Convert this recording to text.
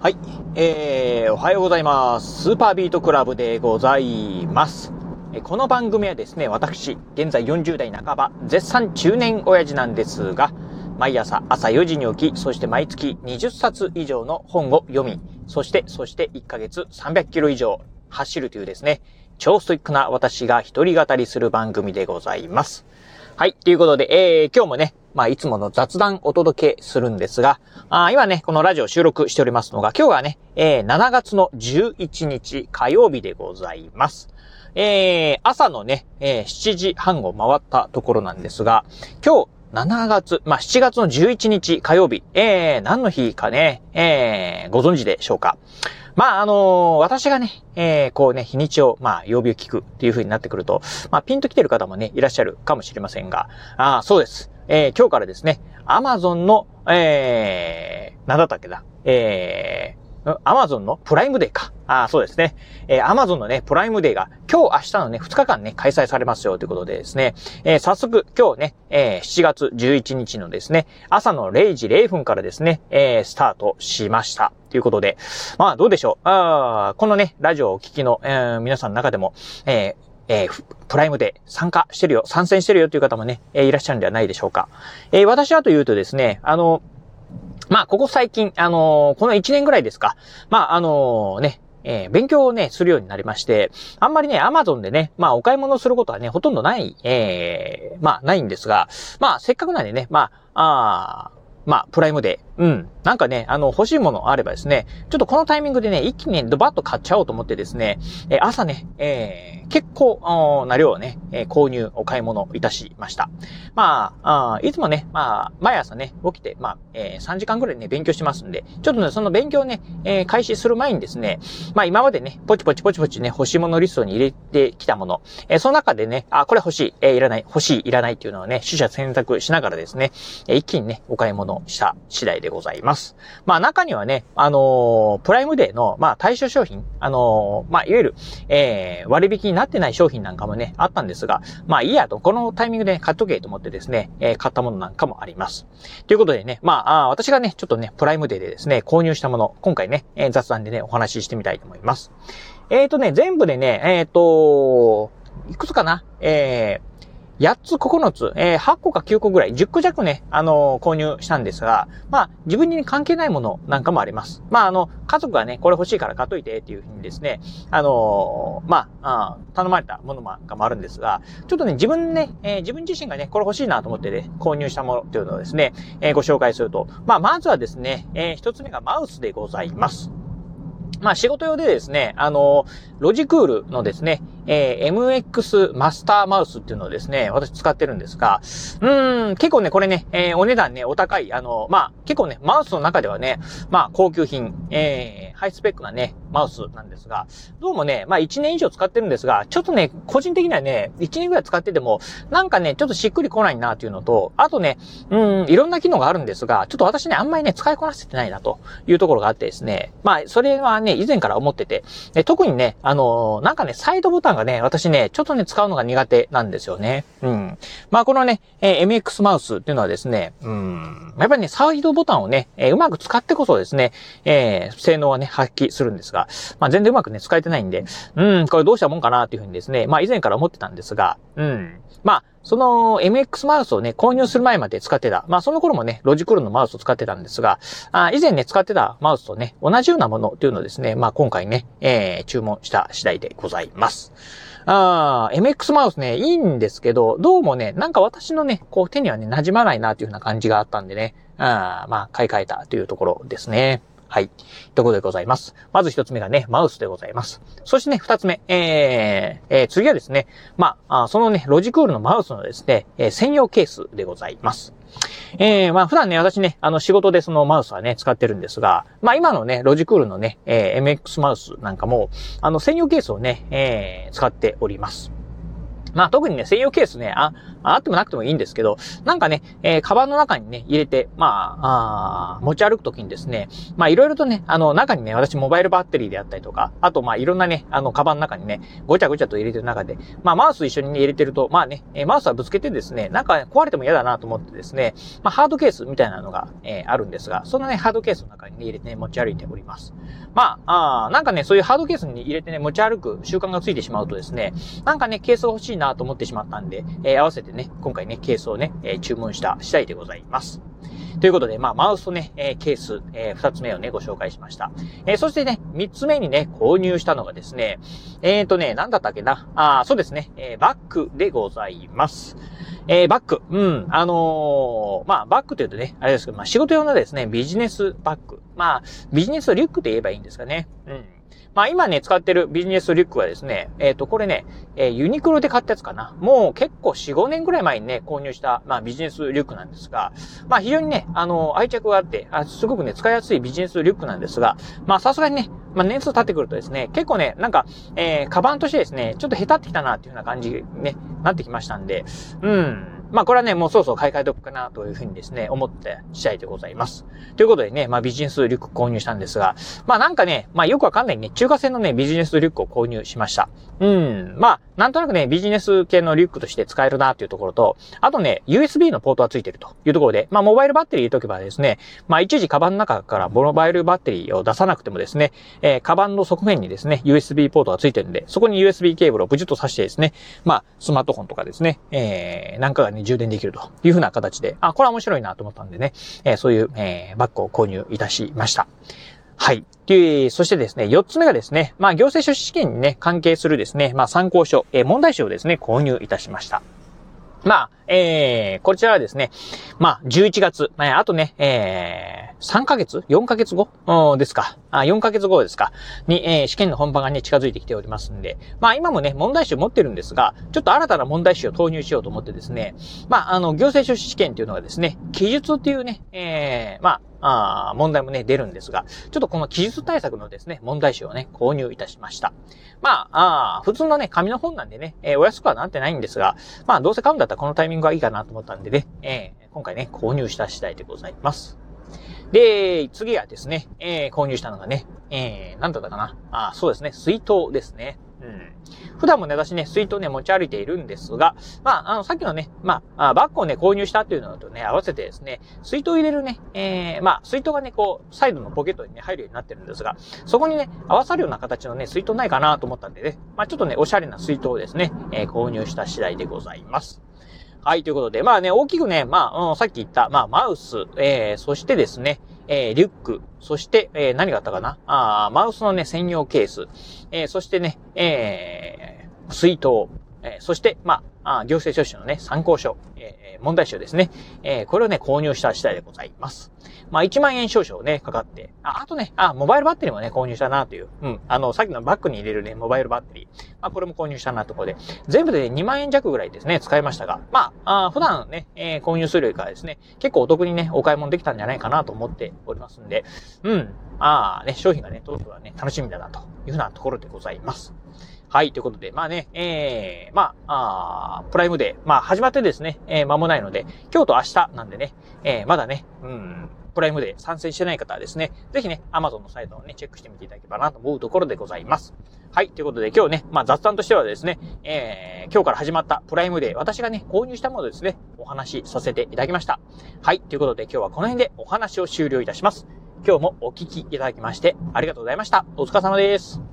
はい。えー、おはようございます。スーパービートクラブでございます。この番組はですね、私、現在40代半ば、絶賛中年親父なんですが、毎朝朝4時に起き、そして毎月20冊以上の本を読み、そして、そして1ヶ月300キロ以上走るというですね、超ストイックな私が一人語りする番組でございます。はい。ということで、えー、今日もね、まあ、いつもの雑談お届けするんですが、あ今ね、このラジオ収録しておりますのが、今日はね、えー、7月の11日火曜日でございます。えー、朝のね、えー、7時半を回ったところなんですが、今日、7月、まあ、7月の11日火曜日、えー、何の日かね、えー、ご存知でしょうか？まあ、あの私がね、えー、こうね、日にちを、まあ、曜日を聞くっていう風になってくると、まあ、ピンと来てる方もね、いらっしゃるかもしれませんが、ああ、そうです。えー、今日からですね、アマゾンの、えー、なんだったっけだ、えー、アマゾンのプライムデーか。ああ、そうですね。えー、アマゾンのね、プライムデーが今日明日のね、2日間ね、開催されますよということでですね、えー、早速今日ね、えー、7月11日のですね、朝の0時0分からですね、えー、スタートしました。ということで、まあどうでしょう？あーこのね、ラジオをお聞きの、えー皆さんの中でも、えーえープライムで参加してるよ、参戦してるよという方もね、えーいらっしゃるんではないでしょうか。えー私はというとですね、あの、まあ、ここ最近、あのこの1年ぐらいですか。まあ、あのね、えー勉強をね、するようになりまして、あんまりね、アマゾンでね、まあ、お買い物することはね、ほとんどない、えーまあ、ないんですが、まあ、せっかくなんでね、まあ、ああまあ、プライムで。うん。なんかね、あの、欲しいものあればですね、ちょっとこのタイミングでね、一気にね、ドバッと買っちゃおうと思ってですね、えー朝ね、えー結構な量をね、えー購入、お買い物いたしました。まあ、あいつもね、まあ、毎朝ね、起きて、まあ、えー3時間ぐらいね、勉強してますんで、ちょっとね、その勉強ね、えー開始する前にですね、まあ、今までね、ポチポチポチポチね、欲しいものリストに入れてきたもの、えーその中でね、あ、これ欲しい、えーいらない、欲しい、いらないっていうのをね、取捨選択しながらですね、えー一気にね、お買い物した次第ででございます。まあ、中にはね、あのープライムデーの、まあ、対象商品、あのーまあ、いわゆる、えー割引になってない商品なんかもね、あったんですが、まあ、いいやと、このタイミングで買っとけと思ってですね、えー買ったものなんかもあります。ということでね、まあ、あ私がね、ちょっとね、プライムデーでですね、購入したもの、今回ね、えー雑談でね、お話ししてみたいと思います。えーとね、全部でね、えーと、いくつかなえー、8つ、9つ、えー、8個か9個ぐらい、10個弱ね、あのー購入したんですが、まあ、自分に関係ないものなんかもあります。まあ、あの、家族がね、これ欲しいから買っといてっていうふうにですね、あのーまあ、あ頼まれたものなんかもあるんですが、ちょっとね、自分ね、えー自分自身がね、これ欲しいなと思ってね、購入したものっていうのをですね、えーご紹介すると、まあ、まずはですね、えー一つ目がマウスでございます。まあ仕事用でですね、あの、ロジクールのですね、えー MX マスターマウスっていうのをですね、私使ってるんですが、うーん、結構ね、これね、えーお値段ね、お高い、あの、まあ結構ね、マウスの中ではね、まあ高級品、えーハイスペックなね、マウスなんですが、どうもね、まあ1年以上使ってるんですが、ちょっとね、個人的にはね、1年ぐらい使ってても、なんかね、ちょっとしっくりこないなっていうのと、あとね、うん、いろんな機能があるんですが、ちょっと私ね、あんまりね、使いこなせてないなというところがあってですね。まあ、それはね、以前から思ってて、特にね、あのーなんかね、サイドボタンがね、私ね、ちょっとね、使うのが苦手なんですよね。うん。まあ、このね、え MX マウスっていうのはですね、うん、やっぱりね、サイドボタンをね、えうまく使ってこそですね、えー性能はね、発揮するんですが、まあ、全然うまくね、使えてないんで、うん、これどうしたもんかなっていうふうにですね、まあ、以前から思ってたんですが、うん。まあ、その MX マウスをね、購入する前まで使ってた。まあ、その頃もね、ロジクールのマウスを使ってたんですが、あ以前ね、使ってたマウスとね、同じようなものっていうのをですね、まあ、今回ね、えー、注文した次第でございます。あー MX マウスね、いいんですけど、どうもね、なんか私のね、こう手にはね、馴染まないなっていうような感じがあったんでね、あまあ、買い替えたというところですね。はい。ということでございます。まず一つ目がね、マウスでございます。そしてね、二つ目、えー、えー次はですね、まあ、そのね、ロジクールのマウスのですね、えー専用ケースでございます。えー、まあ普段ね、私ね、あの仕事でそのマウスはね、使ってるんですが、まあ今のね、ロジクールのね、えー MX マウスなんかも、あの専用ケースをね、えー使っております。まあ特にね、専用ケースね、あ、あってもなくてもいいんですけど、なんかね、えー、カバンの中にね、入れて、まあ、あ持ち歩くときにですね、まあいろいろとね、あの、中にね、私モバイルバッテリーであったりとか、あとまあいろんなね、あの、カバンの中にね、ごちゃごちゃと入れてる中で、まあマウス一緒にね、入れてると、まあね、えー、マウスはぶつけてですね、なんか、ね、壊れても嫌だなと思ってですね、まあハードケースみたいなのが、えー、あるんですが、そのね、ハードケースの中にね、入れてね、持ち歩いております。まあ、あなんかね、そういうハードケースに入れてね、持ち歩く習慣がついてしまうとですね、なんかね、ケースが欲しいなと思ってしまったんで、えー、合わせてでね、今回ね、ケースをね、えー、注文した次第でございます。ということで、まあ、マウスとね、えー、ケース、えー、二つ目をね、ご紹介しました。えー、そしてね、三つ目にね、購入したのがですね、えーとね、なんだったっけな？あそうですね、えー、バッグでございます。えー、バッグ。うん。あのー、まあ、バッグというとね、あれですけど、まあ、仕事用のですね、ビジネスバッグ。まあ、ビジネスリュックで言えばいいんですかね。うん。まあ今ね、使ってるビジネスリュックはですね、えっ、ー、と、これね、えー、ユニクロで買ったやつかな。もう結構4、5年ぐらい前にね、購入した、まあビジネスリュックなんですが、まあ非常にね、あの、愛着があって、あすごくね、使いやすいビジネスリュックなんですが、まあさすがにね、まあ年数経ってくるとですね、結構ね、なんか、えー、カバンとしてですね、ちょっと下手ってきたなっていうような感じね、なってきましたんで、うん。まあこれはね、もうそろそろ買い替えとくかなというふうにですね、思って次第でございます。ということでね、まあビジネスリュック購入したんですが、まあなんかね、まあよくわかんないね、中華製のね、ビジネスリュックを購入しました。うん。まあ、なんとなくね、ビジネス系のリュックとして使えるなっていうところと、あとね、USB のポートがついてるというところで、まあモバイルバッテリー入れとけばですね、まあ一時カバンの中からモバイルバッテリーを出さなくてもですね、えー、カバンの側面にですね、USB ポートがついてるんで、そこに USB ケーブルをブチッと挿してですね、まあスマートフォンとかですね、えー、なんかがね、充電できるというふうな形で、あ、これは面白いなと思ったんでね、えー、そういう、えー、バッグを購入いたしました。はい。で、そしてですね、四つ目がですね、まあ、行政書士試験にね、関係するですね、まあ、参考書、えー、問題集をですね、購入いたしました。まあ、えー、こちらはですね、まあ、11月、えー、あとね、えー、3ヶ月 ?4 ヶ月後？ですか。あ、4ヶ月後ですか。に、えー、試験の本番がね、近づいてきておりますんで、まあ、今もね、問題集持ってるんですが、ちょっと新たな問題集を投入しようと思ってですね、まあ、あの、行政書士試験っていうのがですね、記述っていうね、えー、まあ、あ問題もね、出るんですが、ちょっとこの記述対策のですね、問題集をね、購入いたしました。まあ、あ普通のね、紙の本なんでね、えー、お安くはなってないんですが、まあ、どうせ買うんだったらこのタイミングがいいかなと思ったんでね、えー、今回ね、購入した次第でございます。で、次はですね、えー、購入したのがね、えー、なんだったかな。あ、そうですね、水筒ですね。うん。普段もね、私ね、水筒ね、持ち歩いているんですが、まあ、あの、さっきのね、まあ、バッグをね、購入したっていうのとね、合わせてですね、水筒入れるね、えー、まあ、水筒がね、こう、サイドのポケットにね、入るようになってるんですが、そこにね、合わさるような形のね、水筒ないかなと思ったんでね、まあ、ちょっとね、おしゃれな水筒をですね、えー、購入した次第でございます。はい、ということで、まあね、大きくね、まあ、うん、さっき言った、まあ、マウス、えー、そしてですね、えー、リュック、そして、えー、何があったかな？あマウスのね、専用ケース、えー、そしてね、えー、水筒、えー、そして、まあ、行政書士のね、参考書、えー、問題集ですね。えー、これをね、購入した次第でございます。まあ、1万円少々ね、かかって、あ、あとね、あ、モバイルバッテリーもね、購入したなという。うん。あの、さっきのバッグに入れるね、モバイルバッテリー。まあ、これも購入したなところで、全部で2万円弱ぐらいですね、使いましたが、まあ、あ普段ね、えー、購入するよりかはですね、結構お得にね、お買い物できたんじゃないかなと思っておりますんで、うん。ああ、ね、商品がね、届くのはね、楽しみだなというふうなところでございます。はい、ということで、まあね、えー、まあ、あプライムデー、まあ始まってですね、えー、間もないので、今日と明日なんでね、えー、まだね、うん、プライムデー参戦してない方はですね、ぜひね、Amazon のサイトをね、チェックしてみていただければなと思うところでございます。はい、ということで今日ね、まあ雑談としてはですね、えー、今日から始まったプライムデー、私がね、購入したものですね、お話しさせていただきました。はい、ということで今日はこの辺でお話を終了いたします。今日もお聞きいただきましてありがとうございました。お疲れ様です。